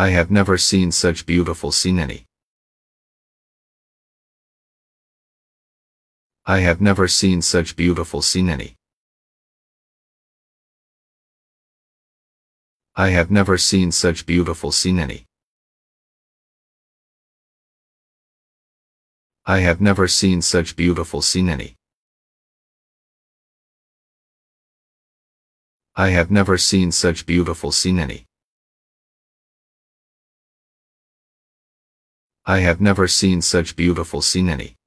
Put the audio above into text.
I have never seen such beautiful scenery. I have never seen such beautiful scenery. I have never seen such beautiful scenery. I have never seen such beautiful scenery. I have never seen such beautiful seen I have never seen such beautiful seen any.